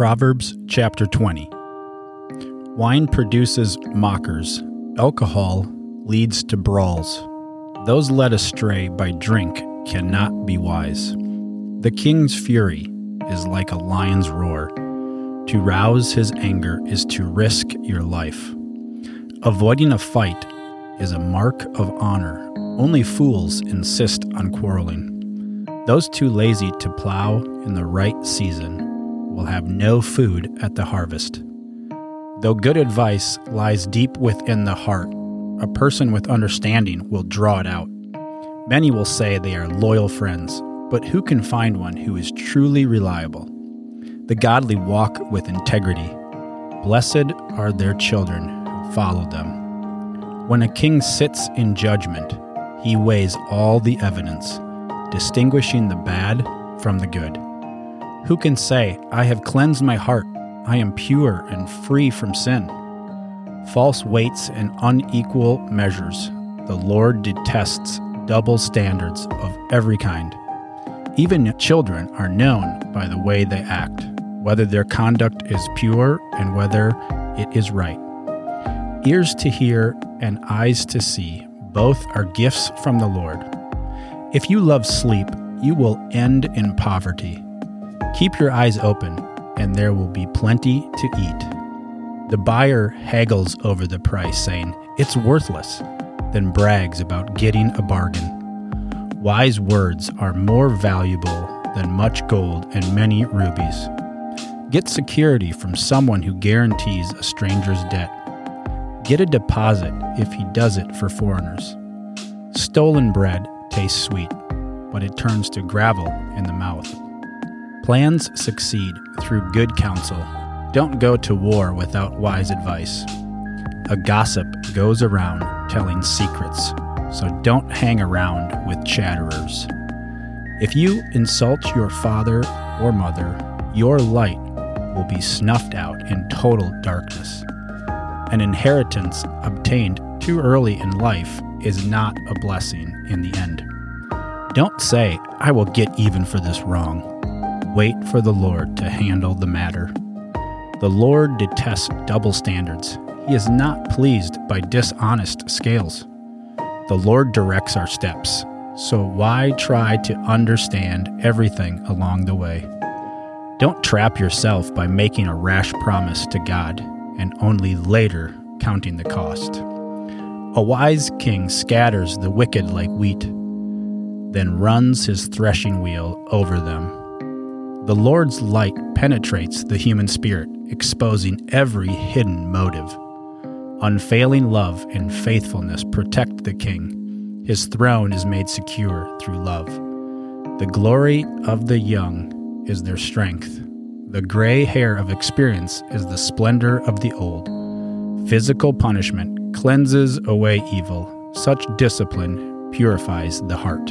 Proverbs chapter 20. Wine produces mockers, alcohol leads to brawls. Those led astray by drink cannot be wise. The king's fury is like a lion's roar. To rouse his anger is to risk your life. Avoiding a fight is a mark of honor. Only fools insist on quarreling. Those too lazy to plow in the right season will have no food at the harvest. Though good advice lies deep within the heart, a person with understanding will draw it out. Many will say they are loyal friends, but who can find one who is truly reliable? The godly walk with integrity. Blessed are their children who follow them. When a king sits in judgment, he weighs all the evidence, distinguishing the bad from the good. Who can say, I have cleansed my heart, I am pure and free from sin? False weights and unequal measures. The Lord detests double standards of every kind. Even children are known by the way they act, whether their conduct is pure and whether it is right. Ears to hear and eyes to see, both are gifts from the Lord. If you love sleep, you will end in poverty. Keep your eyes open, and there will be plenty to eat. The buyer haggles over the price, saying, It's worthless, then brags about getting a bargain. Wise words are more valuable than much gold and many rubies. Get security from someone who guarantees a stranger's debt. Get a deposit if he does it for foreigners. Stolen bread tastes sweet, but it turns to gravel in the mouth. Plans succeed through good counsel. Don't go to war without wise advice. A gossip goes around telling secrets, so don't hang around with chatterers. If you insult your father or mother, your light will be snuffed out in total darkness. An inheritance obtained too early in life is not a blessing in the end. Don't say, I will get even for this wrong. Wait for the Lord to handle the matter. The Lord detests double standards. He is not pleased by dishonest scales. The Lord directs our steps, so why try to understand everything along the way? Don't trap yourself by making a rash promise to God and only later counting the cost. A wise king scatters the wicked like wheat, then runs his threshing wheel over them. The Lord's light penetrates the human spirit, exposing every hidden motive. Unfailing love and faithfulness protect the king. His throne is made secure through love. The glory of the young is their strength. The gray hair of experience is the splendor of the old. Physical punishment cleanses away evil. Such discipline purifies the heart.